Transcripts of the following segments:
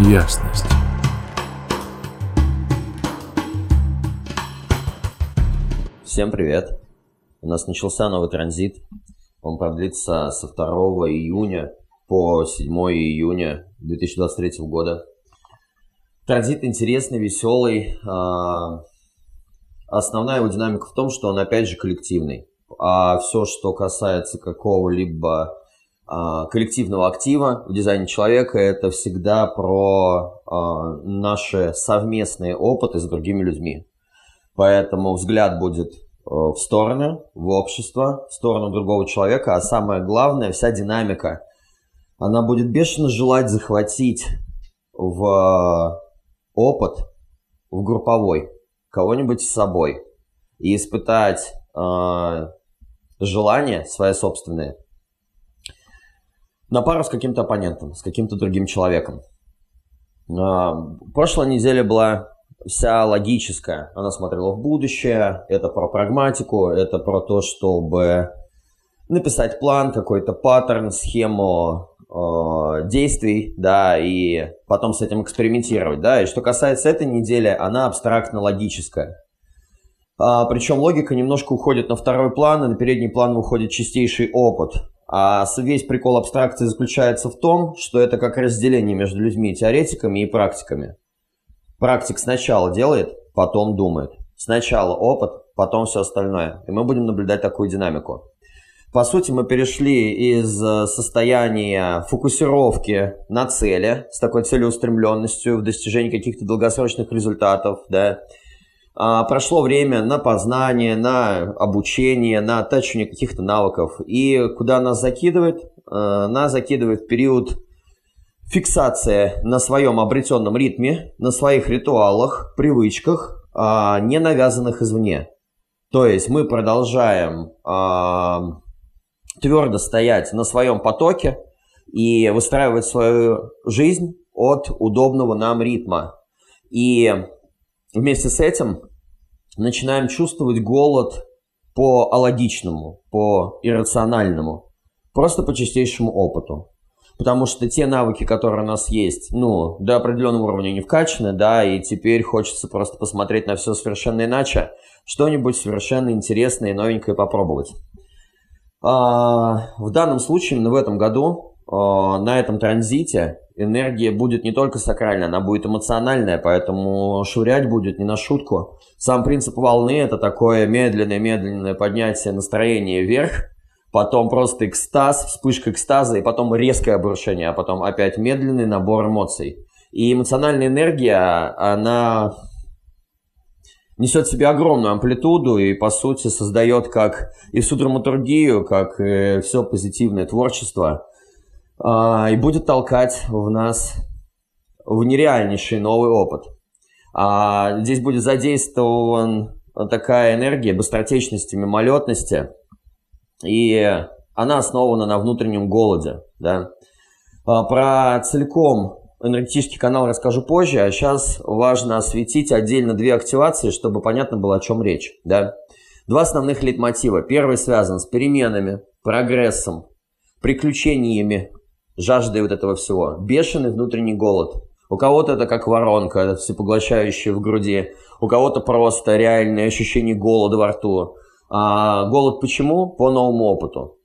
ясность. Всем привет! У нас начался новый транзит. Он продлится со 2 июня по 7 июня 2023 года. Транзит интересный, веселый. А, основная его динамика в том, что он опять же коллективный. А все, что касается какого-либо коллективного актива в дизайне человека, это всегда про а, наши совместные опыты с другими людьми. Поэтому взгляд будет э, в сторону, в общество, в сторону другого человека, а самое главное, вся динамика, она будет бешено желать захватить в опыт, в групповой, кого-нибудь с собой. И испытать э, желание свое собственное на пару с каким-то оппонентом, с каким-то другим человеком. Э, прошлая неделя была вся логическая. Она смотрела в будущее, это про прагматику, это про то, чтобы написать план, какой-то паттерн, схему э, действий, да, и потом с этим экспериментировать, да. И что касается этой недели, она абстрактно-логическая. А, причем логика немножко уходит на второй план, и на передний план выходит чистейший опыт. А весь прикол абстракции заключается в том, что это как разделение между людьми, теоретиками и практиками. Практик сначала делает, потом думает. Сначала опыт, потом все остальное. И мы будем наблюдать такую динамику. По сути, мы перешли из э, состояния фокусировки на цели, с такой целеустремленностью в достижении каких-то долгосрочных результатов, да, прошло время на познание, на обучение, на оттачивание каких-то навыков. И куда нас закидывает? А, нас закидывает в период фиксация на своем обретенном ритме, на своих ритуалах, привычках, а, не навязанных извне. То есть мы продолжаем а, твердо стоять на своем потоке и выстраивать свою жизнь от удобного нам ритма. И вместе с этим начинаем чувствовать голод по алогичному, по иррациональному, просто по чистейшему опыту потому что те навыки, которые у нас есть, ну, до определенного уровня не вкачаны, да, и теперь хочется просто посмотреть на все совершенно иначе, что-нибудь совершенно интересное и новенькое попробовать. А, в данном случае, именно в этом году, на этом транзите энергия будет не только сакральная, она будет эмоциональная, поэтому швырять будет не на шутку. Сам принцип волны – это такое медленное-медленное поднятие настроения вверх – потом просто экстаз, вспышка экстаза, и потом резкое обрушение, а потом опять медленный набор эмоций. И эмоциональная энергия, она несет в себе огромную амплитуду и, по сути, создает как и всю как и все позитивное творчество, и будет толкать в нас в нереальнейший новый опыт. А здесь будет задействован такая энергия быстротечности, мимолетности – и она основана на внутреннем голоде. Да? А, про целиком энергетический канал расскажу позже, а сейчас важно осветить отдельно две активации, чтобы понятно было, о чем речь. Да? Два основных лейтмотива. Первый связан с переменами, прогрессом, приключениями, жаждой вот этого всего. Бешеный внутренний голод. У кого-то это как воронка, всепоглощающая в груди. У кого-то просто реальное ощущение голода во рту. А голод почему? По новому опыту.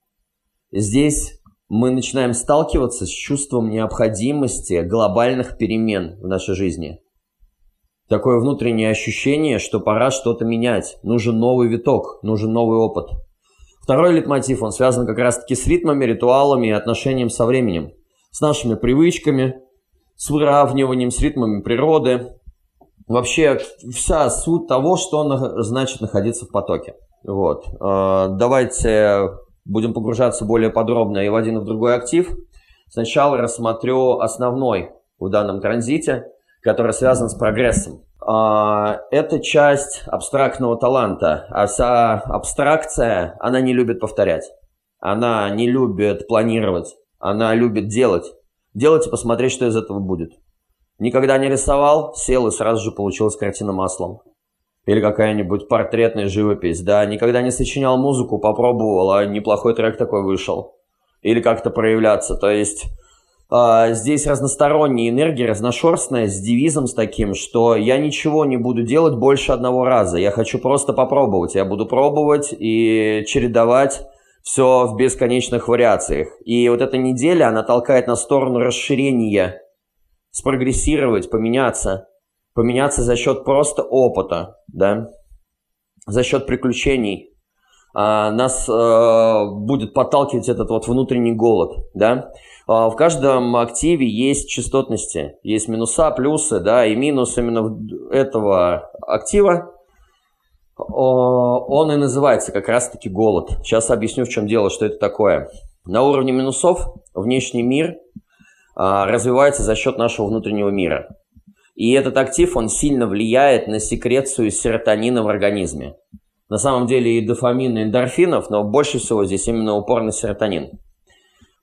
Здесь мы начинаем сталкиваться с чувством необходимости глобальных перемен в нашей жизни. Такое внутреннее ощущение, что пора что-то менять. Нужен новый виток, нужен новый опыт. Второй литмотив, он связан как раз-таки с ритмами, ритуалами и отношением со временем. С нашими привычками, с выравниванием, с ритмами природы. Вообще вся суть того, что значит находиться в потоке. Вот. А, давайте будем погружаться более подробно и в один и в другой актив. Сначала рассмотрю основной в данном транзите, который связан с прогрессом. А, это часть абстрактного таланта, а абстракция, она не любит повторять. Она не любит планировать, она любит делать. Делать и посмотреть, что из этого будет. Никогда не рисовал, сел и сразу же получилась картина маслом или какая-нибудь портретная живопись, да, никогда не сочинял музыку, попробовал, а неплохой трек такой вышел. Или как-то проявляться, то есть здесь разносторонняя энергия, разношерстная, с девизом с таким, что я ничего не буду делать больше одного раза. Я хочу просто попробовать. Я буду пробовать и чередовать все в бесконечных вариациях. И вот эта неделя, она толкает на сторону расширения, спрогрессировать, поменяться. Поменяться за счет просто опыта, да, за счет приключений. А, нас а, будет подталкивать этот вот внутренний голод, да. А, в каждом активе есть частотности, есть минуса, плюсы, да, и минус именно этого актива, он и называется как раз-таки голод. Сейчас объясню, в чем дело, что это такое. На уровне минусов внешний мир а, развивается за счет нашего внутреннего мира. И этот актив, он сильно влияет на секрецию серотонина в организме. На самом деле и дофамин, и эндорфинов, но больше всего здесь именно упор на серотонин.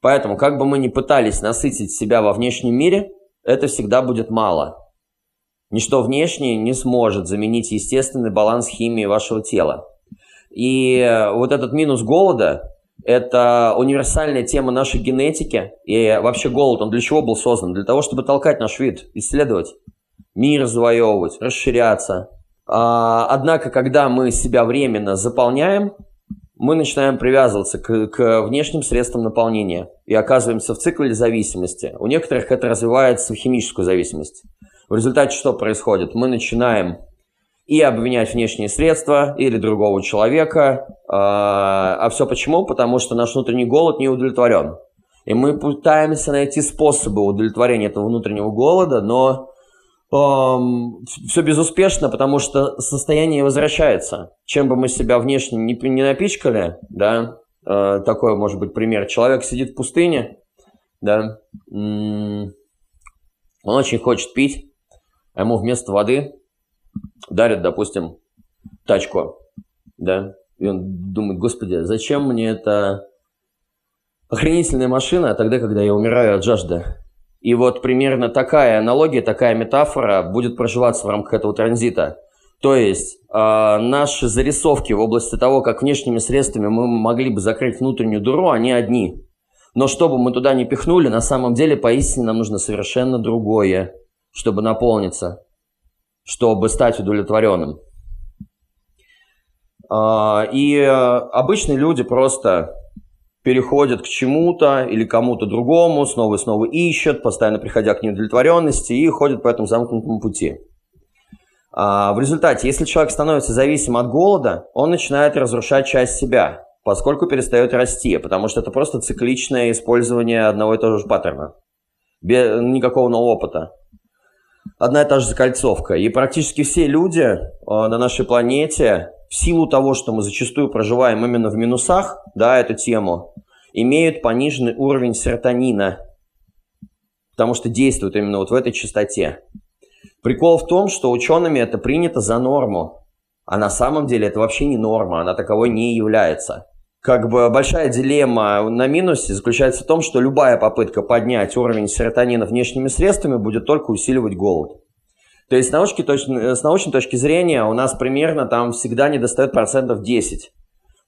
Поэтому, как бы мы ни пытались насытить себя во внешнем мире, это всегда будет мало. Ничто внешнее не сможет заменить естественный баланс химии вашего тела. И вот этот минус голода – это универсальная тема нашей генетики. И вообще голод, он для чего был создан? Для того, чтобы толкать наш вид, исследовать, мир завоевывать, расширяться. А, однако, когда мы себя временно заполняем, мы начинаем привязываться к, к внешним средствам наполнения и оказываемся в цикле зависимости. У некоторых это развивается в химическую зависимость. В результате что происходит? Мы начинаем и обвинять внешние средства или другого человека. А, а все почему? Потому что наш внутренний голод не удовлетворен. И мы пытаемся найти способы удовлетворения этого внутреннего голода, но все безуспешно, потому что состояние возвращается. Чем бы мы себя внешне не, не напичкали, да, э, такой может быть пример. Человек сидит в пустыне, да, он очень хочет пить, а ему вместо воды дарят, допустим, тачку, да, и он думает, господи, зачем мне эта охренительная машина тогда, когда я умираю от жажды? И вот примерно такая аналогия, такая метафора будет проживаться в рамках этого транзита. То есть э, наши зарисовки в области того, как внешними средствами мы могли бы закрыть внутреннюю дыру, они одни. Но чтобы мы туда не пихнули, на самом деле поистине нам нужно совершенно другое, чтобы наполниться, чтобы стать удовлетворенным. Э, и э, обычные люди просто переходят к чему-то или кому-то другому, снова и снова ищут, постоянно приходя к неудовлетворенности и ходят по этому замкнутому пути. А в результате, если человек становится зависим от голода, он начинает разрушать часть себя, поскольку перестает расти, потому что это просто цикличное использование одного и того же паттерна, без никакого нового опыта. Одна и та же закольцовка. И практически все люди э, на нашей планете силу того, что мы зачастую проживаем именно в минусах, да, эту тему, имеют пониженный уровень серотонина, потому что действуют именно вот в этой частоте. Прикол в том, что учеными это принято за норму, а на самом деле это вообще не норма, она таковой не является. Как бы большая дилемма на минусе заключается в том, что любая попытка поднять уровень серотонина внешними средствами будет только усиливать голод. То есть с научной, точки, с научной точки зрения у нас примерно там всегда недостает процентов 10.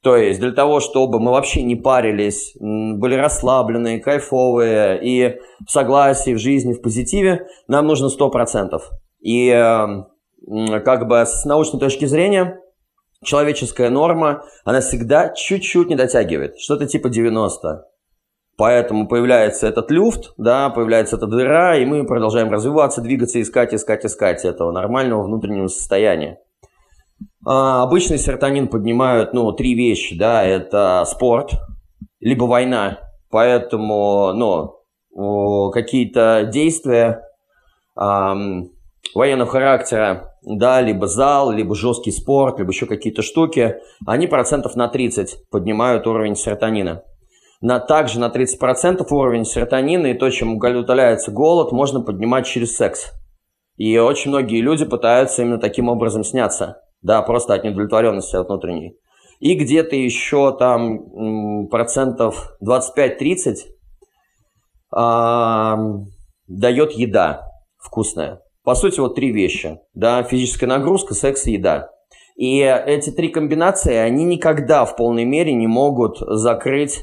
То есть для того, чтобы мы вообще не парились, были расслабленные, кайфовые и в согласии, в жизни, в позитиве, нам нужно 100%. И как бы с научной точки зрения человеческая норма, она всегда чуть-чуть не дотягивает, что-то типа 90. Поэтому появляется этот люфт, да, появляется эта дыра, и мы продолжаем развиваться, двигаться, искать, искать, искать этого нормального внутреннего состояния. А, обычный серотонин поднимают, ну, три вещи, да, это спорт, либо война, поэтому, ну, какие-то действия эм, военного характера, да, либо зал, либо жесткий спорт, либо еще какие-то штуки, они процентов на 30 поднимают уровень серотонина на, также на 30% уровень серотонина и то, чем утоляется голод, можно поднимать через секс. И очень многие люди пытаются именно таким образом сняться. Да, просто от неудовлетворенности от внутренней. И где-то еще там процентов 25-30 а, дает еда вкусная. По сути, вот три вещи. Да, физическая нагрузка, секс и еда. И эти три комбинации, они никогда в полной мере не могут закрыть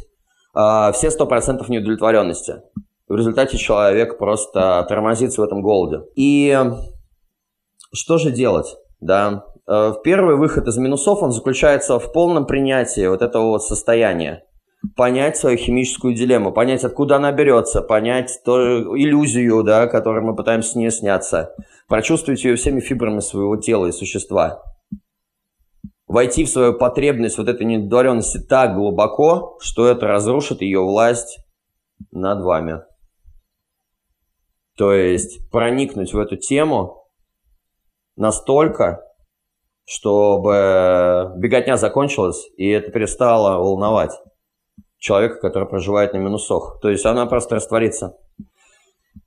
все 100% неудовлетворенности. В результате человек просто тормозится в этом голоде. И что же делать? Да, э, первый выход из минусов, он заключается в полном принятии вот этого вот состояния. Понять свою химическую дилемму, понять, откуда она берется, понять ту иллюзию, да, которой мы пытаемся с ней сняться, прочувствовать ее всеми фибрами своего тела и существа. Войти в свою потребность вот этой недоваренности так глубоко, что это разрушит ее власть над вами. То есть проникнуть в эту тему настолько, чтобы беготня закончилась, и это перестало волновать человека, который проживает на минусах. То есть она просто растворится.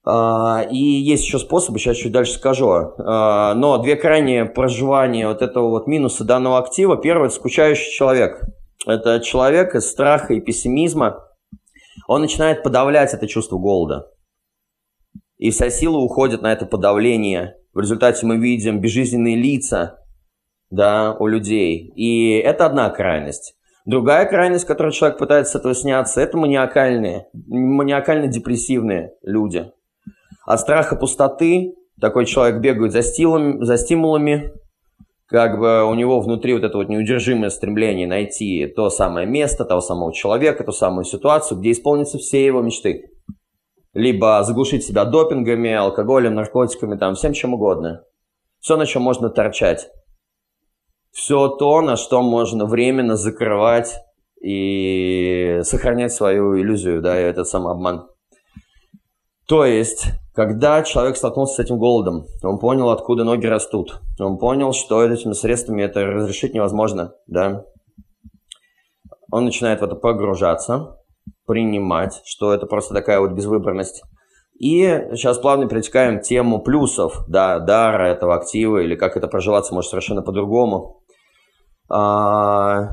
А, и есть еще способы, сейчас чуть дальше скажу. А, но две крайние проживания вот этого вот минуса данного актива. Первый – это скучающий человек. Это человек из страха и пессимизма. Он начинает подавлять это чувство голода. И вся сила уходит на это подавление. В результате мы видим безжизненные лица да, у людей. И это одна крайность. Другая крайность, которой человек пытается с этого сняться, это маниакальные, маниакально-депрессивные люди. От страха пустоты такой человек бегает за, стилами, за стимулами, как бы у него внутри вот это вот неудержимое стремление найти то самое место, того самого человека, ту самую ситуацию, где исполнятся все его мечты либо заглушить себя допингами, алкоголем, наркотиками, там, всем чем угодно. Все, на чем можно торчать. Все то, на что можно временно закрывать и сохранять свою иллюзию, да, и этот самообман. То есть, когда человек столкнулся с этим голодом, он понял, откуда ноги растут. Он понял, что этими средствами это разрешить невозможно, да. Он начинает в это погружаться, принимать, что это просто такая вот безвыборность. И сейчас плавно перетекаем тему плюсов, да, дара этого актива, или как это проживаться может совершенно по-другому. А,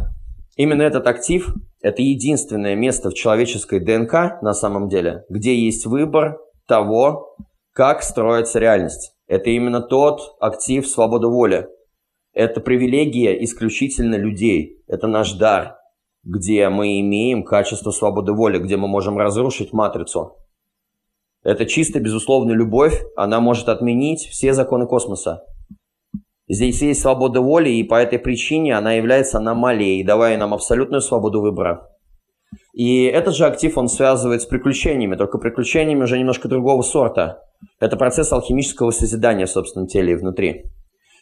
именно этот актив – это единственное место в человеческой ДНК на самом деле, где есть выбор того, как строится реальность. Это именно тот актив свободы воли. Это привилегия исключительно людей. Это наш дар где мы имеем качество свободы воли, где мы можем разрушить матрицу. Это чисто безусловная любовь, она может отменить все законы космоса. Здесь есть свобода воли, и по этой причине она является аномалией, давая нам абсолютную свободу выбора. И этот же актив он связывает с приключениями, только приключениями уже немножко другого сорта. Это процесс алхимического созидания в собственном теле и внутри.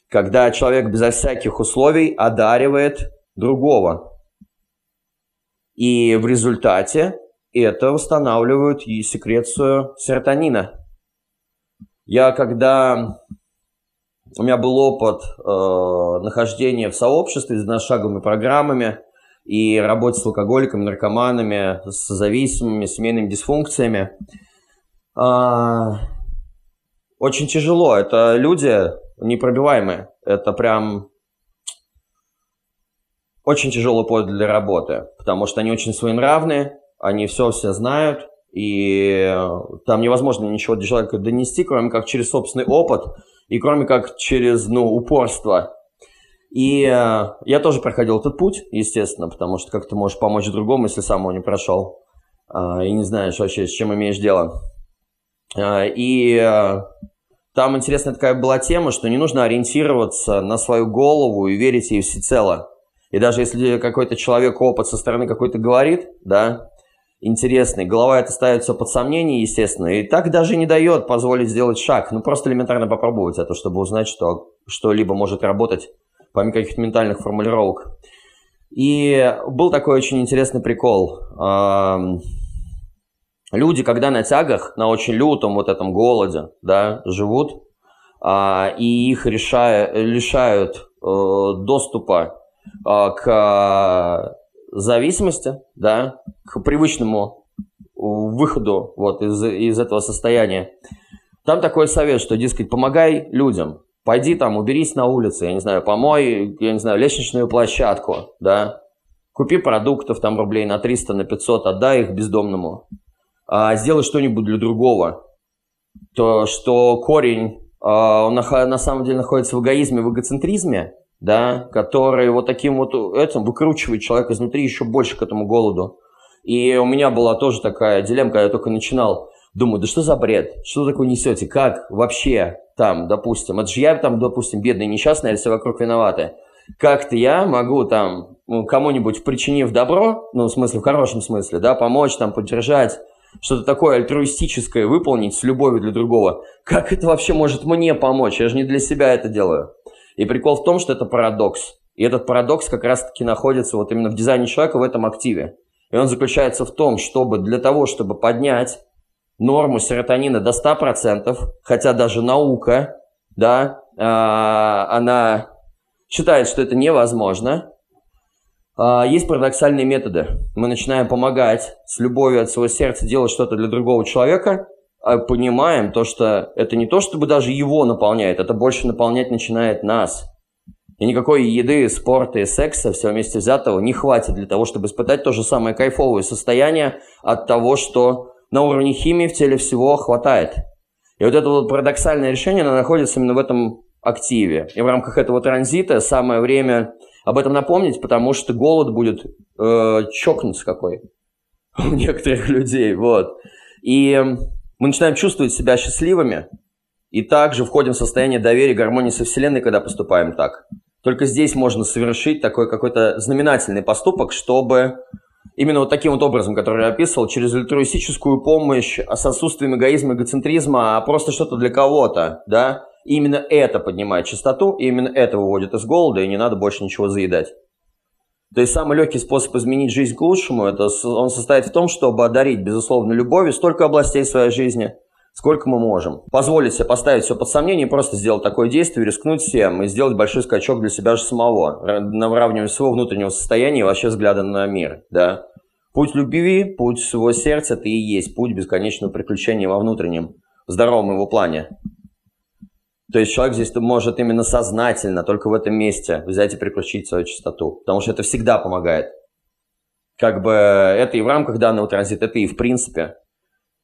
Когда человек безо всяких условий одаривает другого, и в результате это восстанавливает и секрецию серотонина. Я когда... У меня был опыт э, нахождения в сообществе с шаговыми программами и работе с алкоголиками, наркоманами, с зависимыми, семейными дисфункциями. Э, очень тяжело. Это люди непробиваемые. Это прям очень тяжелый повод для работы, потому что они очень своенравные, они все все знают, и там невозможно ничего человека донести, кроме как через собственный опыт и кроме как через ну, упорство. И э, я тоже проходил этот путь, естественно, потому что как ты можешь помочь другому, если сам его не прошел, э, и не знаешь вообще, с чем имеешь дело. Э, и там интересная такая была тема, что не нужно ориентироваться на свою голову и верить ей всецело. И даже если какой-то человек опыт со стороны какой-то говорит, да, интересный, голова это ставит все под сомнение, естественно, и так даже не дает позволить сделать шаг, ну просто элементарно попробовать это, чтобы узнать, что что-либо может работать, помимо каких-то ментальных формулировок. И был такой очень интересный прикол. Люди, когда на тягах, на очень лютом вот этом голоде, да, живут, а, и их решая, лишают э, доступа а, к зависимости, да, к привычному выходу вот из, из этого состояния. Там такой совет, что, дескать, помогай людям. Пойди там, уберись на улице, я не знаю, помой, я не знаю, лестничную площадку, да. Купи продуктов там рублей на 300, на 500, отдай их бездомному. А, сделай что-нибудь для другого. То, что корень, а, он на, на самом деле находится в эгоизме, в эгоцентризме, да, который вот таким вот этим выкручивает человека изнутри еще больше к этому голоду. И у меня была тоже такая дилемма, когда я только начинал. Думаю, да что за бред? Что такое несете? Как вообще там, допустим? Это же я там, допустим, бедный, несчастный, а все вокруг виноваты. Как-то я могу там ну, кому-нибудь причинив добро, ну, в смысле, в хорошем смысле, да, помочь там, поддержать, что-то такое альтруистическое выполнить с любовью для другого. Как это вообще может мне помочь? Я же не для себя это делаю. И прикол в том, что это парадокс. И этот парадокс как раз-таки находится вот именно в дизайне человека в этом активе. И он заключается в том, чтобы для того, чтобы поднять норму серотонина до 100%, хотя даже наука, да, э, она считает, что это невозможно, э, есть парадоксальные методы. Мы начинаем помогать с любовью от своего сердца делать что-то для другого человека, а понимаем то, что это не то, чтобы даже его наполняет, это больше наполнять начинает нас – и никакой еды, спорта и секса, все вместе взятого, не хватит для того, чтобы испытать то же самое кайфовое состояние от того, что на уровне химии в теле всего хватает. И вот это вот парадоксальное решение, оно находится именно в этом активе. И в рамках этого транзита самое время об этом напомнить, потому что голод будет э, чокнуться какой у некоторых людей. Вот. И мы начинаем чувствовать себя счастливыми, и также входим в состояние доверия, гармонии со Вселенной, когда поступаем так. Только здесь можно совершить такой какой-то знаменательный поступок, чтобы именно вот таким вот образом, который я описывал, через альтруистическую помощь, а с отсутствием эгоизма, эгоцентризма, а просто что-то для кого-то, да, и именно это поднимает частоту, и именно это выводит из голода, и не надо больше ничего заедать. То есть самый легкий способ изменить жизнь к лучшему, это он состоит в том, чтобы одарить, безусловно, любовью столько областей своей жизни – сколько мы можем. Позволить себе поставить все под сомнение просто сделать такое действие, рискнуть всем и сделать большой скачок для себя же самого, на выравнивание своего внутреннего состояния и вообще взгляда на мир, да. Путь любви, путь своего сердца – это и есть путь бесконечного приключения во внутреннем, здоровом его плане. То есть человек здесь может именно сознательно, только в этом месте взять и приключить свою чистоту, потому что это всегда помогает. Как бы это и в рамках данного транзита, это и в принципе –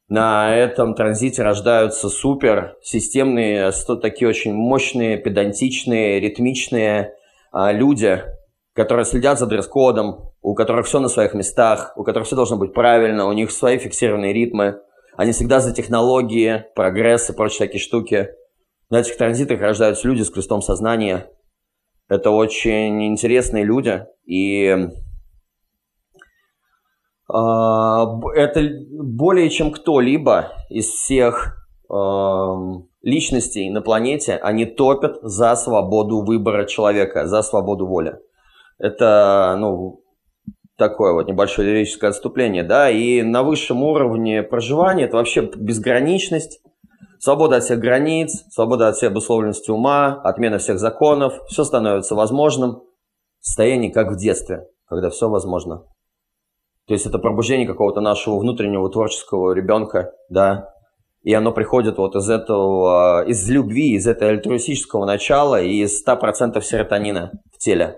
на этом транзите рождаются супер системные, такие очень мощные, педантичные, ритмичные а, люди, которые следят за дресс-кодом, у которых все на своих местах, у которых все должно быть правильно, у них свои фиксированные ритмы. Они всегда за технологии, прогресс и прочие такие штуки. На этих транзитах рождаются люди с крестом сознания. Это очень интересные люди. И это более чем кто-либо из всех личностей на планете, они топят за свободу выбора человека, за свободу воли. Это, ну, такое вот небольшое лирическое отступление, да, и на высшем уровне проживания это вообще безграничность, свобода от всех границ, свобода от всей обусловленности ума, отмена всех законов, все становится возможным, состояние как в детстве, когда все возможно. То есть это пробуждение какого-то нашего внутреннего творческого ребенка, да, и оно приходит вот из этого, из любви, из этого альтруистического начала и из 100% серотонина в теле.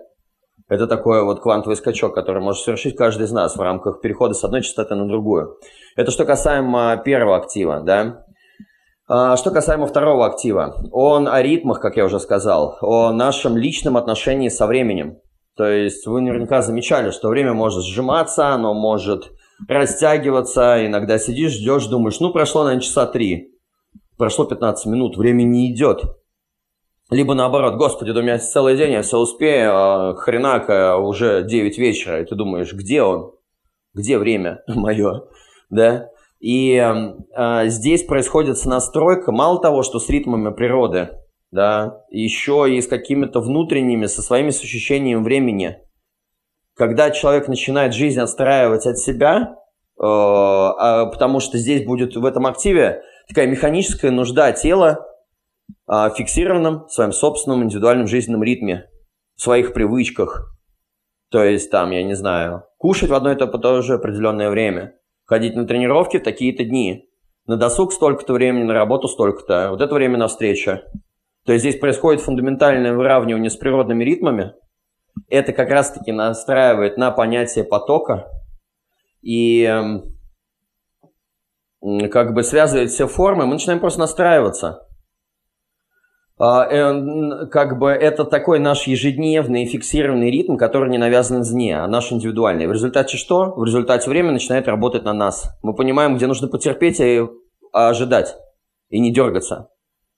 Это такой вот квантовый скачок, который может совершить каждый из нас в рамках перехода с одной частоты на другую. Это что касаемо первого актива, да. А, что касаемо второго актива, он о ритмах, как я уже сказал, о нашем личном отношении со временем. То есть вы наверняка замечали, что время может сжиматься, оно может растягиваться. Иногда сидишь, ждешь, думаешь, ну прошло, наверное, часа три. Прошло 15 минут, время не идет. Либо наоборот, господи, да у меня целый день, я все успею, а хренака уже 9 вечера, и ты думаешь, где он? Где время мое? Да? И э, здесь происходит настройка, мало того, что с ритмами природы, да, еще и с какими-то внутренними, со своими ощущениями времени. Когда человек начинает жизнь отстраивать от себя, э, а, потому что здесь будет в этом активе такая механическая нужда тела э, фиксированном своем собственном индивидуальном жизненном ритме, в своих привычках. То есть там, я не знаю, кушать в одно и то же определенное время, ходить на тренировки в такие-то дни, на досуг столько-то времени, на работу столько-то, вот это время на встречу. То есть здесь происходит фундаментальное выравнивание с природными ритмами. Это как раз-таки настраивает на понятие потока и как бы связывает все формы. Мы начинаем просто настраиваться. А, э, как бы это такой наш ежедневный фиксированный ритм, который не навязан извне, а наш индивидуальный. В результате что? В результате время начинает работать на нас. Мы понимаем, где нужно потерпеть и ожидать и не дергаться.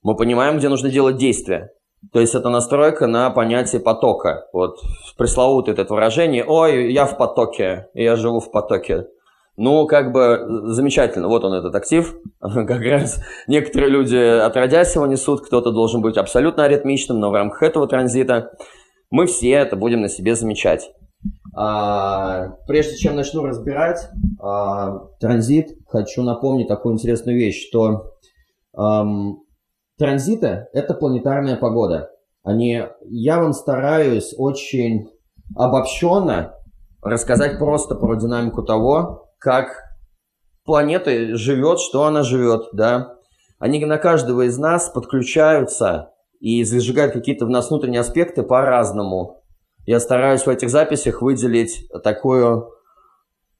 Мы понимаем, где нужно делать действия. То есть это настройка на понятие потока. Вот пресловутое это выражение «Ой, я в потоке, я живу в потоке». Ну, как бы замечательно, вот он этот актив. Как раз некоторые люди отродясь его несут, кто-то должен быть абсолютно аритмичным, но в рамках этого транзита мы все это будем на себе замечать. А, прежде чем начну разбирать а, транзит, хочу напомнить такую интересную вещь, что транзиты – это планетарная погода. Они, я вам стараюсь очень обобщенно рассказать просто про динамику того, как планета живет, что она живет, да. Они на каждого из нас подключаются и зажигают какие-то в нас внутренние аспекты по-разному. Я стараюсь в этих записях выделить такую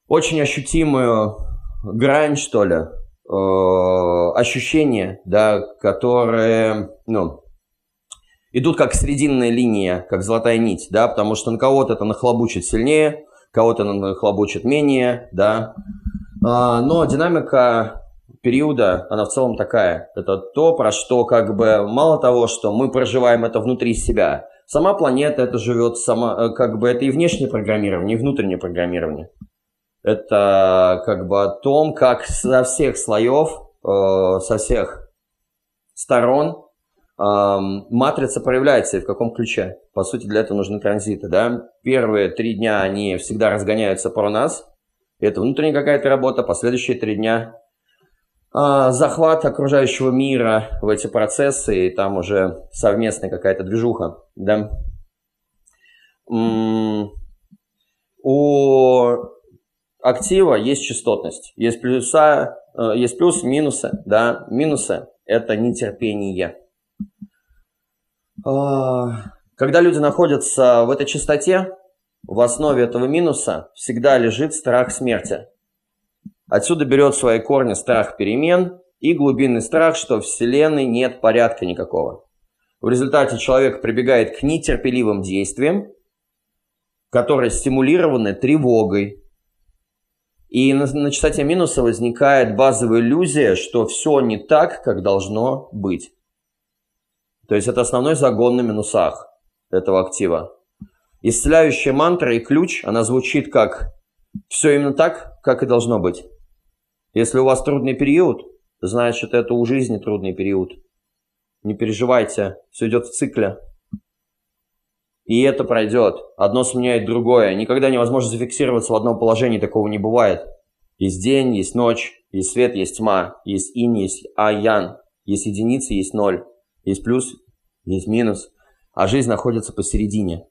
очень ощутимую грань, что ли, э, ощущения, да, которые, ну, идут как срединная линия, как золотая нить, да, потому что на кого-то это нахлобучит сильнее, кого-то нахлобучит менее, да. А, но динамика периода, она в целом такая. Это то, про что как бы мало того, что мы проживаем это внутри себя, сама планета это живет, сама, э, как бы это и внешнее программирование, и внутреннее программирование. Это как бы о том, как со всех слоев, э, со всех сторон матрица проявляется и в каком ключе. По сути, для этого нужны транзиты. Да? Первые три дня они всегда разгоняются про нас. Это внутренняя какая-то работа. Последующие три дня а, захват окружающего мира в эти процессы, и там уже совместная какая-то движуха. Да? У актива есть частотность. Есть плюса, э, есть плюсы, минусы. Да? Минусы – это нетерпение а, когда люди находятся в этой частоте, в основе этого минуса всегда лежит страх смерти. Отсюда берет свои корни страх перемен и глубинный страх, что в Вселенной нет порядка никакого. В результате человек прибегает к нетерпеливым действиям, которые стимулированы тревогой. И на, на частоте минуса возникает базовая иллюзия, что все не так, как должно быть. То есть это основной загон на минусах этого актива. Исцеляющая мантра и ключ, она звучит как «все именно так, как и должно быть». Если у вас трудный период, значит это у жизни трудный период. Не переживайте, все идет в цикле. И это пройдет. Одно сменяет другое. Никогда невозможно зафиксироваться в одном положении, такого не бывает. Есть день, есть ночь, есть свет, есть тьма, есть инь, есть аян, есть единицы, есть ноль. Есть плюс, есть минус, а жизнь находится посередине.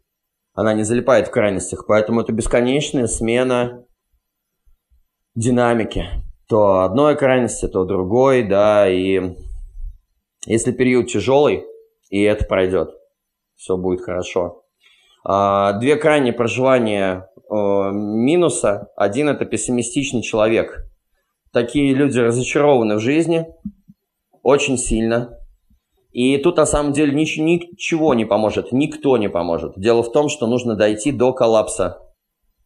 Она не залипает в крайностях, поэтому это бесконечная смена динамики. То одной крайности, то другой, да, и если период тяжелый, и это пройдет, все будет хорошо. А, две крайние проживания минуса. Один – это пессимистичный человек. Такие люди разочарованы в жизни очень сильно, и тут на самом деле ничего не поможет, никто не поможет. Дело в том, что нужно дойти до коллапса.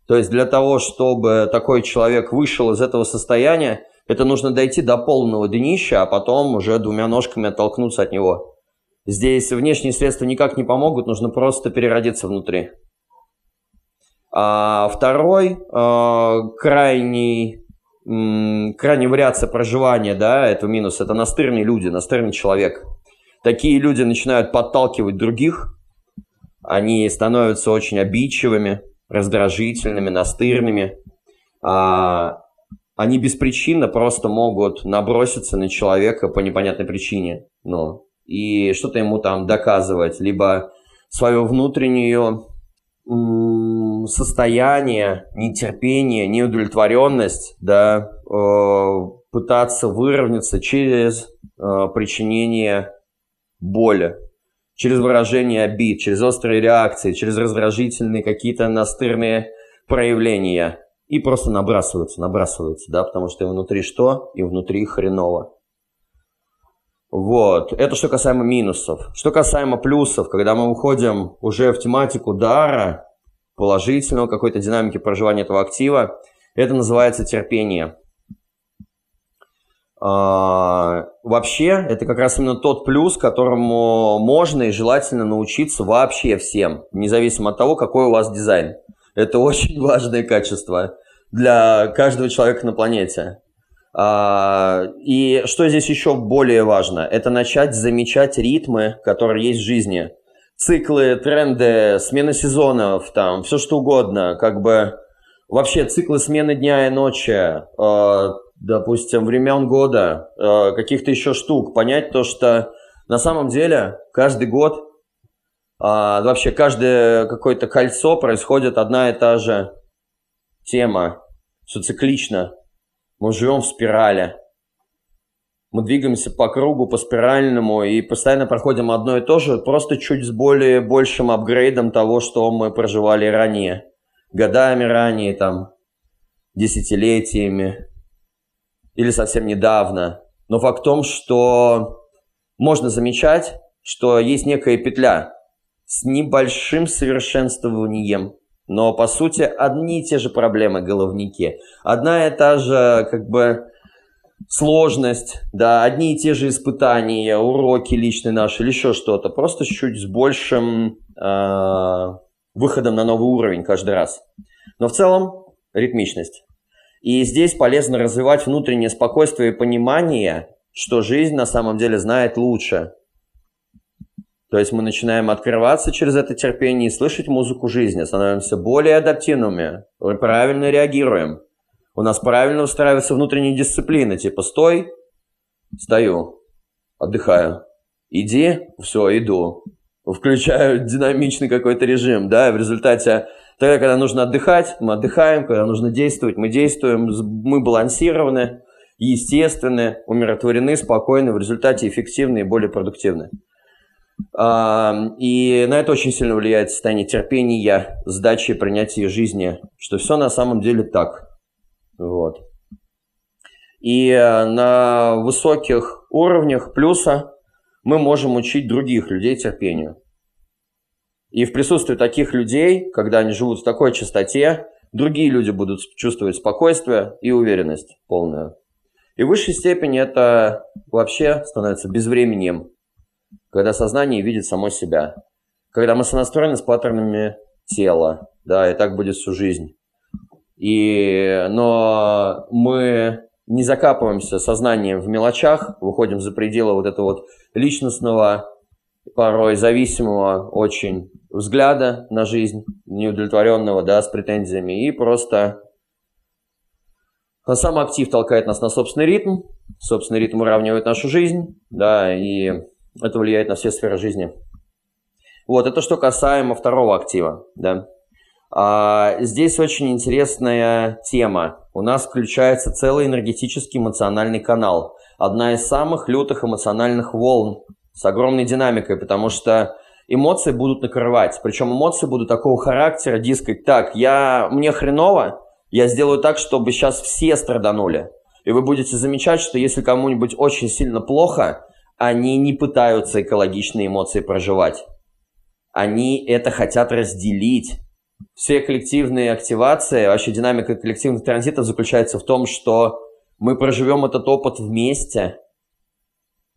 То есть для того, чтобы такой человек вышел из этого состояния, это нужно дойти до полного днища, а потом уже двумя ножками оттолкнуться от него. Здесь внешние средства никак не помогут, нужно просто переродиться внутри. А второй э, крайний, крайняя вариация проживания, да, это минус, это настырные люди, настырный человек – Такие люди начинают подталкивать других, они становятся очень обидчивыми, раздражительными, настырными. А, они беспричинно просто могут наброситься на человека по непонятной причине. Ну, и что-то ему там доказывать, либо свое внутреннее состояние, нетерпение, неудовлетворенность, да, э, пытаться выровняться через э, причинение боли, через выражение обид, через острые реакции, через раздражительные какие-то настырные проявления. И просто набрасываются, набрасываются, да, потому что и внутри что? И внутри хреново. Вот, это что касаемо минусов. Что касаемо плюсов, когда мы уходим уже в тематику дара, положительного какой-то динамики проживания этого актива, это называется терпение. А, вообще, это как раз именно тот плюс, которому можно и желательно научиться вообще всем, независимо от того, какой у вас дизайн. Это очень важное качество для каждого человека на планете. А, и что здесь еще более важно, это начать замечать ритмы, которые есть в жизни. Циклы, тренды, смена сезонов, там, все что угодно, как бы вообще циклы смены дня и ночи, а, допустим, времен года, а, каких-то еще штук, понять то, что на самом деле каждый год, вообще каждое какое-то кольцо происходит одна и та же тема, все циклично. Мы живем в спирали. Мы двигаемся по кругу, по спиральному и постоянно проходим одно и то же, просто чуть с более большим апгрейдом того, что мы проживали ранее. Годами ранее, там, десятилетиями или совсем недавно. Но факт в том, что можно замечать, что есть некая петля с небольшим совершенствованием но, по сути, одни и те же проблемы головники. Одна и та же, как бы, сложность, да, одни и те же испытания, уроки личные наши или еще что-то. Просто чуть с большим э, выходом на новый уровень каждый раз. Но в целом ритмичность. И здесь полезно развивать внутреннее спокойствие и понимание, что жизнь на самом деле знает лучше, то есть мы начинаем открываться через это терпение и слышать музыку жизни, становимся более адаптивными, правильно реагируем. У нас правильно устраивается внутренняя дисциплина, типа стой, стою, отдыхаю, иди, все, иду. Включаю динамичный какой-то режим, да, в результате тогда, когда нужно отдыхать, мы отдыхаем, когда нужно действовать, мы действуем, мы балансированы, естественны, умиротворены, спокойны, в результате эффективны и более продуктивны. И на это очень сильно влияет состояние терпения, сдачи, принятия жизни, что все на самом деле так. Вот. И э, на высоких уровнях плюса мы можем учить других людей терпению. И в присутствии таких людей, когда они живут в такой чистоте, другие люди будут чувствовать спокойствие и уверенность полную. И в высшей степени это вообще становится безвременем когда сознание видит само себя, когда мы сонастроены с паттернами тела, да, и так будет всю жизнь. И, но мы не закапываемся сознанием в мелочах, выходим за пределы вот этого вот личностного, порой зависимого очень взгляда на жизнь, неудовлетворенного, да, с претензиями, и просто сам актив толкает нас на собственный ритм, собственный ритм уравнивает нашу жизнь, да, и это влияет на все сферы жизни. Вот, это что касаемо второго актива, да. А, здесь очень интересная тема. У нас включается целый энергетический эмоциональный канал. Одна из самых лютых эмоциональных волн с огромной динамикой, потому что эмоции будут накрывать. Причем эмоции будут такого характера, дискать, так, я, мне хреново, я сделаю так, чтобы сейчас все страданули. И вы будете замечать, что если кому-нибудь очень сильно плохо, они не пытаются экологичные эмоции проживать. Они это хотят разделить. Все коллективные активации, вообще динамика коллективных транзитов заключается в том, что мы проживем этот опыт вместе,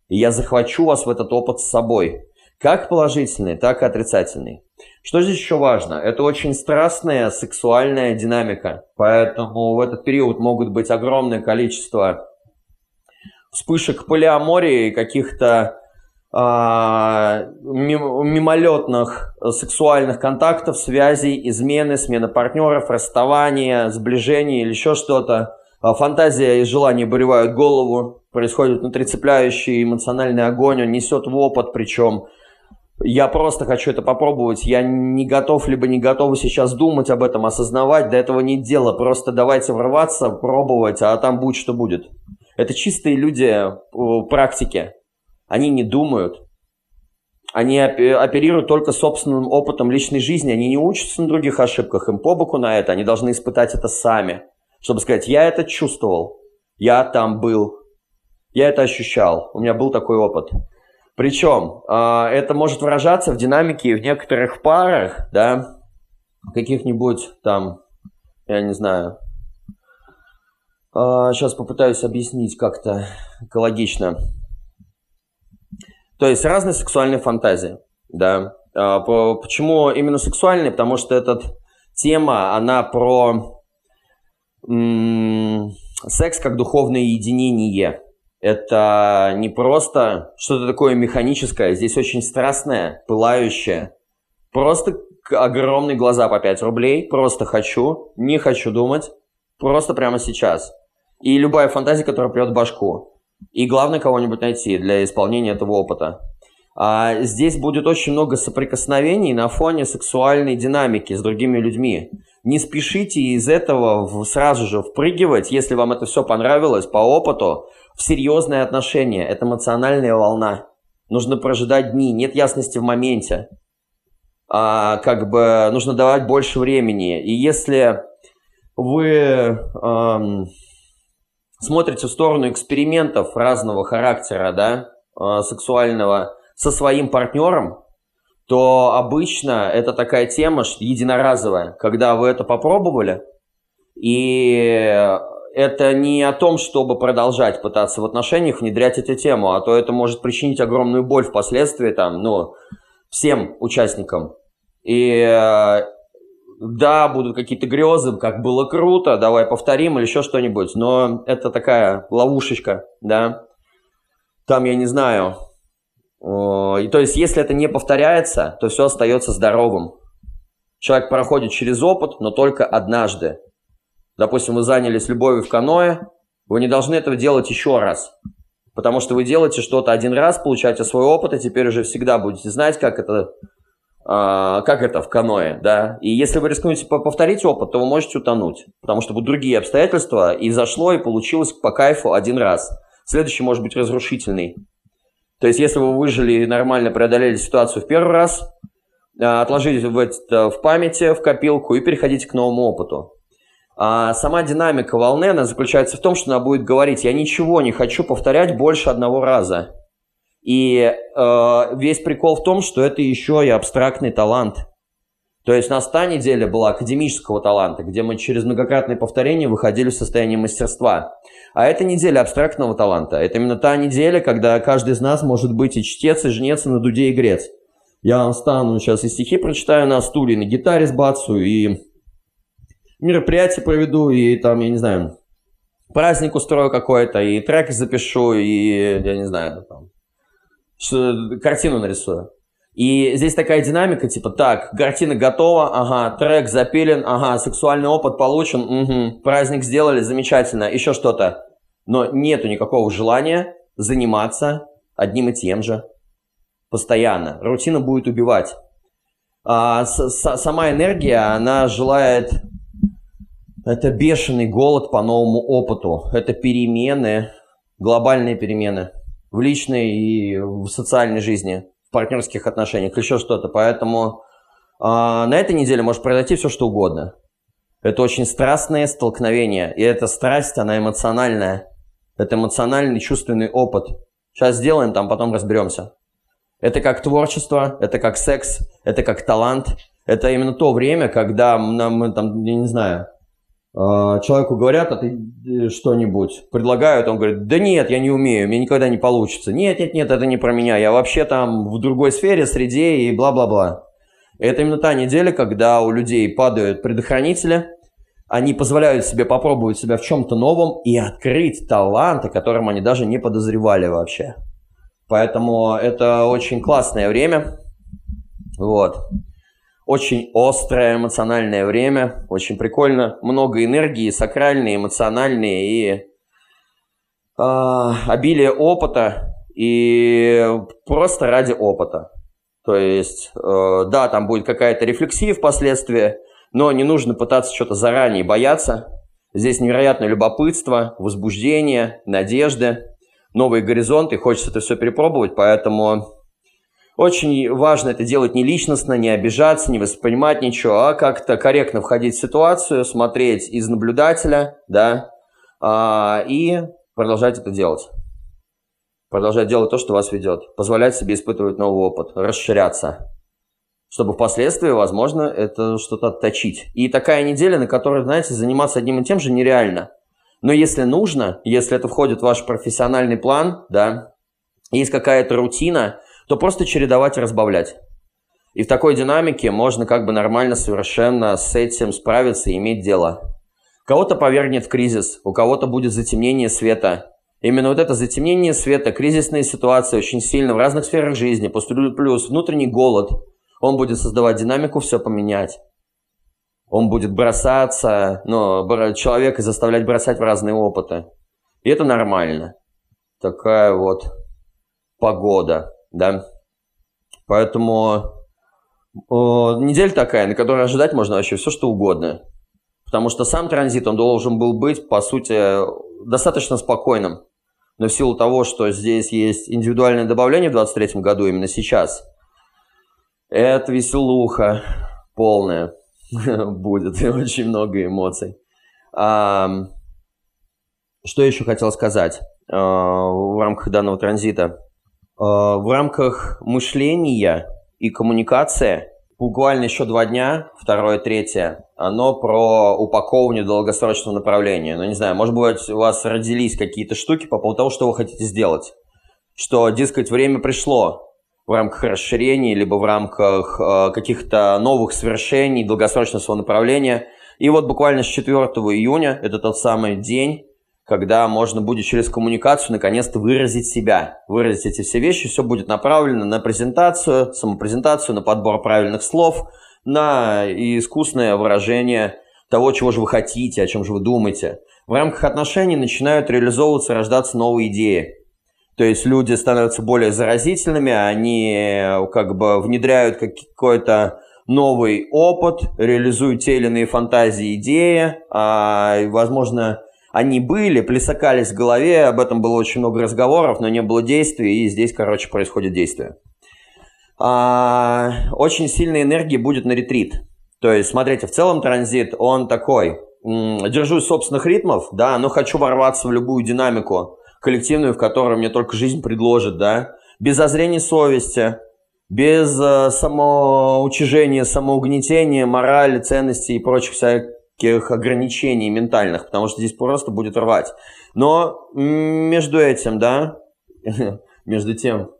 и я захвачу вас в этот опыт с собой. Как положительный, так и отрицательный. Что здесь еще важно? Это очень страстная сексуальная динамика. Поэтому в этот период могут быть огромное количество вспышек полиамории, каких-то а, мимолетных сексуальных контактов, связей, измены, смена партнеров, расставания, сближения или еще что-то. А фантазия и желание буревают голову, происходит внутрицепляющий эмоциональный огонь, он несет в опыт, причем я просто хочу это попробовать, я не готов, либо не готов сейчас думать об этом, осознавать, до этого не дело, просто давайте врываться, пробовать, а там будет что будет. Это чистые люди э, практики. Они не думают. Они оперируют только собственным опытом личной жизни. Они не учатся на других ошибках. Им по боку на это. Они должны испытать это сами. Чтобы сказать, я это чувствовал. Я там был. Я это ощущал. У меня был такой опыт. Причем а, это может выражаться в динамике в некоторых парах, да, каких-нибудь там, я не знаю, Сейчас попытаюсь объяснить как-то экологично. То есть разные сексуальные фантазии, да. А, почему именно сексуальные? Потому что эта тема, она про секс как духовное единение. Это не просто что-то такое механическое, здесь очень страстное, пылающее. Просто огромные глаза по 5 рублей, просто хочу, не хочу думать, просто прямо сейчас. И любая фантазия, которая придет в башку. И главное кого-нибудь найти для исполнения этого опыта. А здесь будет очень много соприкосновений на фоне сексуальной динамики с другими людьми. Не спешите из этого сразу же впрыгивать, если вам это все понравилось по опыту, в серьезные отношения. Это эмоциональная волна. Нужно прожидать дни, нет ясности в моменте. А, как бы нужно давать больше времени. И если вы эм, смотрите в сторону экспериментов разного характера, да, э, сексуального, со своим партнером, то обычно это такая тема что единоразовая, когда вы это попробовали, и это не о том, чтобы продолжать пытаться в отношениях внедрять эту тему, а то это может причинить огромную боль впоследствии там, ну, всем участникам. И э, да, будут какие-то грезы, как было круто, давай повторим или еще что-нибудь, но это такая ловушечка, да. Там, я не знаю, и то есть, если это не повторяется, то все остается здоровым. Человек проходит через опыт, но только однажды. Допустим, вы занялись любовью в каноэ, вы не должны этого делать еще раз. Потому что вы делаете что-то один раз, получаете свой опыт, и теперь уже всегда будете знать, как это, как это в каноэ. Да? И если вы рискнете повторить опыт, то вы можете утонуть. Потому что будут другие обстоятельства, и зашло, и получилось по кайфу один раз. Следующий может быть разрушительный. То есть, если вы выжили и нормально преодолели ситуацию в первый раз, а, отложите это в памяти, в копилку и переходите к новому опыту. А сама динамика волны, она заключается в том, что она будет говорить, я ничего не хочу повторять больше одного раза. И э, весь прикол в том, что это еще и абстрактный талант. То есть у нас та неделя была академического таланта, где мы через многократные повторения выходили в состояние мастерства. А это неделя абстрактного таланта. Это именно та неделя, когда каждый из нас может быть и чтец, и жнец, и на дуде и грец. Я вам стану сейчас и стихи прочитаю на стуле, на гитаре сбацаю, и мероприятие проведу, и там, я не знаю, праздник устрою какой-то, и трек запишу, и, я не знаю, там, картину нарисую. И здесь такая динамика, типа, так, картина готова, ага, трек запилен, ага, сексуальный опыт получен, угу, праздник сделали, замечательно, еще что-то. Но нету никакого желания заниматься одним и тем же постоянно. Рутина будет убивать. А, с, с, сама энергия, она желает... Это бешеный голод по новому опыту. Это перемены, глобальные перемены в личной и в социальной жизни партнерских отношениях, еще что-то. Поэтому э, на этой неделе может произойти все, что угодно. Это очень страстное столкновение. И эта страсть, она эмоциональная. Это эмоциональный чувственный опыт. Сейчас сделаем, там потом разберемся. Это как творчество, это как секс, это как талант. Это именно то время, когда нам, мы там, я не знаю, человеку говорят, а ты э, что-нибудь предлагают, он говорит, да нет, я не умею, мне никогда не получится. Нет, нет, нет, это не про меня, я вообще там в другой сфере, среде и бла-бла-бла. Это именно та неделя, когда у людей падают предохранители, они позволяют себе попробовать себя в чем-то новом и открыть таланты, о котором они даже не подозревали вообще. Поэтому это очень классное время. Вот. Очень острое эмоциональное время, очень прикольно. Много энергии, сакральные, эмоциональные и э, обилие опыта и просто ради опыта. То есть, э, да, там будет какая-то рефлексия впоследствии, но не нужно пытаться что-то заранее бояться. Здесь невероятное любопытство, возбуждение, надежды, новые горизонты. Хочется это все перепробовать, поэтому очень важно это делать не личностно, не обижаться, не воспринимать ничего, а как-то корректно входить в ситуацию, смотреть из наблюдателя, да, а, и продолжать это делать. Продолжать делать то, что вас ведет. Позволять себе испытывать новый опыт, расширяться. Чтобы впоследствии, возможно, это что-то отточить. И такая неделя, на которой, знаете, заниматься одним и тем же нереально. Но если нужно, если это входит в ваш профессиональный план, да, есть какая-то рутина, то просто чередовать и разбавлять. И в такой динамике можно как бы нормально совершенно с этим справиться и иметь дело. Кого-то повергнет в кризис, у кого-то будет затемнение света. Именно вот это затемнение света, кризисные ситуации очень сильно в разных сферах жизни, плюс внутренний голод, он будет создавать динамику, все поменять. Он будет бросаться, ну, человека заставлять бросать в разные опыты. И это нормально. Такая вот погода, да. Поэтому о, неделя такая, на которой ожидать можно вообще все, что угодно. Потому что сам транзит, он должен был быть, по сути, достаточно спокойным. Но в силу того, что здесь есть индивидуальное добавление в 2023 году, именно сейчас, это веселуха полная будет, и очень много эмоций. А, что еще хотел сказать а, в рамках данного транзита? А, в рамках мышления и коммуникации буквально еще два дня, второе, третье, оно про упаковывание долгосрочного направления. Ну, не знаю, может быть, у вас родились какие-то штуки по поводу того, что вы хотите сделать. Что, дескать, время пришло в рамках расширений, либо в рамках э, каких-то новых свершений, долгосрочного направления. И вот буквально с 4 июня, это тот самый день, когда можно будет через коммуникацию наконец-то выразить себя, выразить эти все вещи. Все будет направлено на презентацию, самопрезентацию, на подбор правильных слов, на искусное выражение того, чего же вы хотите, о чем же вы думаете. В рамках отношений начинают реализовываться, рождаться новые идеи. То есть люди становятся более заразительными, они как бы внедряют какой-то новый опыт, реализуют те или иные фантазии, идеи, а, возможно, они были, плясакались в голове, об этом было очень много разговоров, но не было действий, и здесь, короче, происходит действие. А, очень сильная энергия будет на ретрит. То есть, смотрите, в целом транзит, он такой, держусь собственных ритмов, да, но хочу ворваться в любую динамику коллективную, в которой мне только жизнь предложит, да, без озрения совести, без э, самоучижения, самоугнетения, морали, ценностей и прочих всяких всяких ограничений ментальных, потому что здесь просто будет рвать. Но между этим, да, между тем,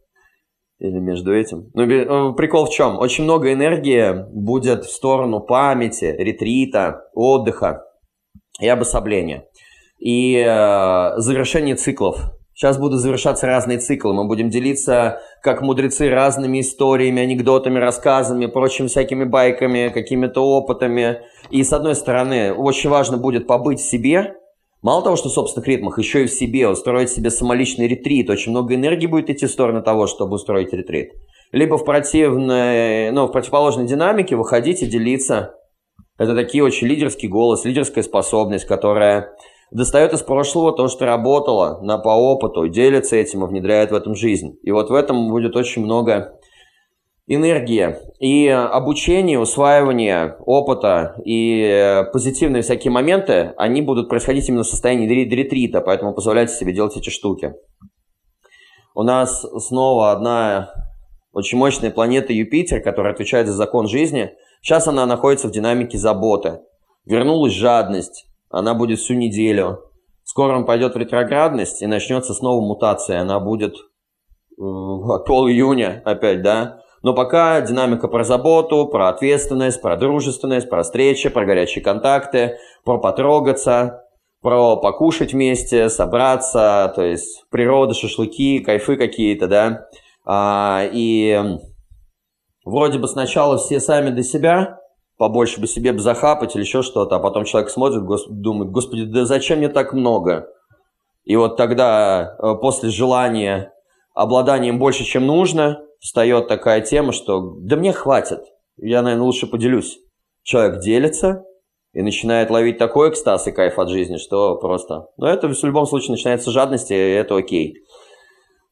или между этим. Ну, э, прикол в чем? Очень много энергии будет в сторону памяти, ретрита, отдыха и обособления. И э, завершение циклов. Сейчас будут завершаться разные циклы. Мы будем делиться, как мудрецы, разными историями, анекдотами, рассказами, прочими всякими байками, какими-то опытами. И с одной стороны, очень важно будет побыть в себе, Мало того, что в собственных ритмах, еще и в себе, устроить себе самоличный ретрит. Очень много энергии будет идти в сторону того, чтобы устроить ретрит. Либо в противной, ну, в противоположной динамике выходить и делиться. Это такие очень лидерский голос, лидерская способность, которая достает из прошлого то, что работало на, по опыту, делится этим и внедряет в этом жизнь. И вот в этом будет очень много энергии. И обучение, усваивание опыта и позитивные всякие моменты, они будут происходить именно в состоянии ретрита, поэтому позволяйте себе делать эти штуки. У нас снова одна очень мощная планета Юпитер, которая отвечает за закон жизни. Сейчас она находится в динамике заботы. Вернулась жадность, она будет всю неделю. Скоро он пойдет в ретроградность и начнется снова мутация. Она будет пол июня опять, да? Но пока динамика про заботу, про ответственность, про дружественность, про встречи, про горячие контакты, про потрогаться, про покушать вместе, собраться, то есть природа, шашлыки, кайфы какие-то, да. А, и вроде бы сначала все сами для себя, побольше бы себе захапать или еще что-то, а потом человек смотрит, думает, господи, да зачем мне так много? И вот тогда э, после желания обладанием больше, чем нужно, встает такая тема, что да мне хватит, я, наверное, лучше поделюсь. Человек делится и начинает ловить такой экстаз и кайф от жизни, что просто... Но это в любом случае начинается жадность, и это окей.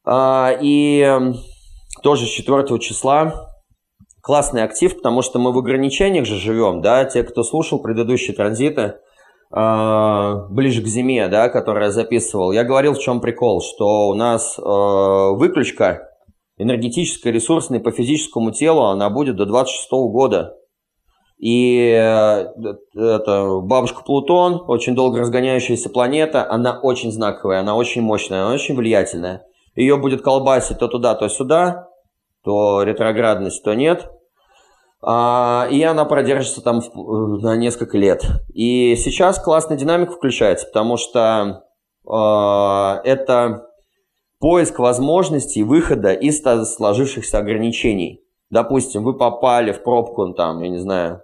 А, и эм, тоже с 4 числа классный актив, потому что мы в ограничениях же живем, да, те, кто слушал предыдущие транзиты, э, ближе к зиме, да, который я записывал, я говорил, в чем прикол, что у нас э, выключка энергетическая, ресурсная по физическому телу, она будет до 26 года. И э, это бабушка Плутон, очень долго разгоняющаяся планета, она очень знаковая, она очень мощная, она очень влиятельная. Ее будет колбасить то туда, то сюда, то ретроградность, то нет. А, и она продержится там на несколько лет. И сейчас классная динамика включается, потому что а, это поиск возможностей выхода из сложившихся ограничений. Допустим, вы попали в пробку, там, я не знаю,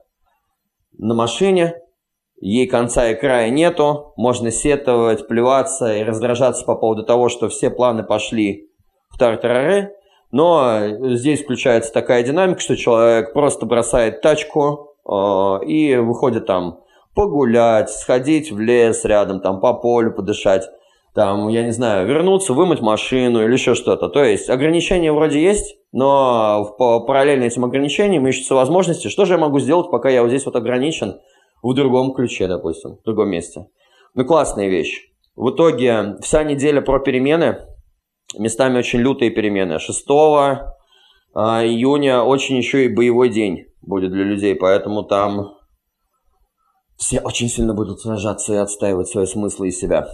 на машине, ей конца и края нету, можно сетовать, плеваться и раздражаться по поводу того, что все планы пошли в тартарары, но здесь включается такая динамика, что человек просто бросает тачку э, и выходит там погулять, сходить в лес рядом, там по полю подышать, там, я не знаю, вернуться, вымыть машину или еще что-то. То есть ограничения вроде есть, но в, параллельно этим ограничениям ищутся возможности, что же я могу сделать, пока я вот здесь вот ограничен в другом ключе, допустим, в другом месте. Ну, классная вещь. В итоге вся неделя про перемены, местами очень лютые перемены. 6 а, июня очень еще и боевой день будет для людей, поэтому там все очень сильно будут сражаться и отстаивать свои смыслы и себя,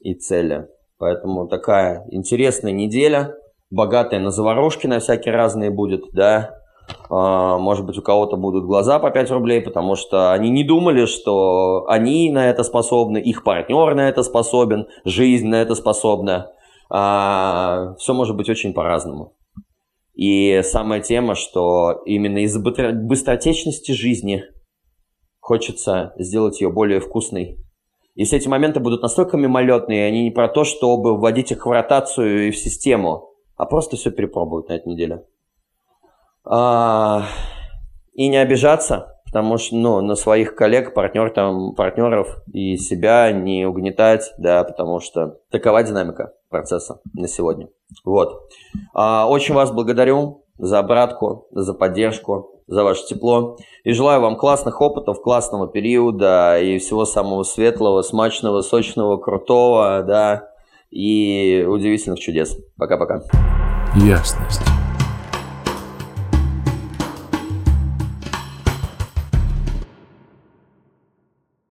и цели. Поэтому такая интересная неделя, богатая на заварушки на всякие разные будет, да. А, может быть, у кого-то будут глаза по 5 рублей, потому что они не думали, что они на это способны, их партнер на это способен, жизнь на это способна а, все может быть очень по-разному. И самая тема, что именно из-за быстротечности жизни хочется сделать ее более вкусной. Если эти моменты будут настолько мимолетные, они не про то, чтобы вводить их в ротацию и в систему, а просто все перепробовать на этой неделе. А, и не обижаться, потому что ну, на своих коллег, партнер, там, партнеров и себя не угнетать, да, потому что такова динамика процесса на сегодня. Вот. А, очень вас благодарю за обратку, за поддержку, за ваше тепло. И желаю вам классных опытов, классного периода и всего самого светлого, смачного, сочного, крутого, да, и удивительных чудес. Пока-пока. Ясность.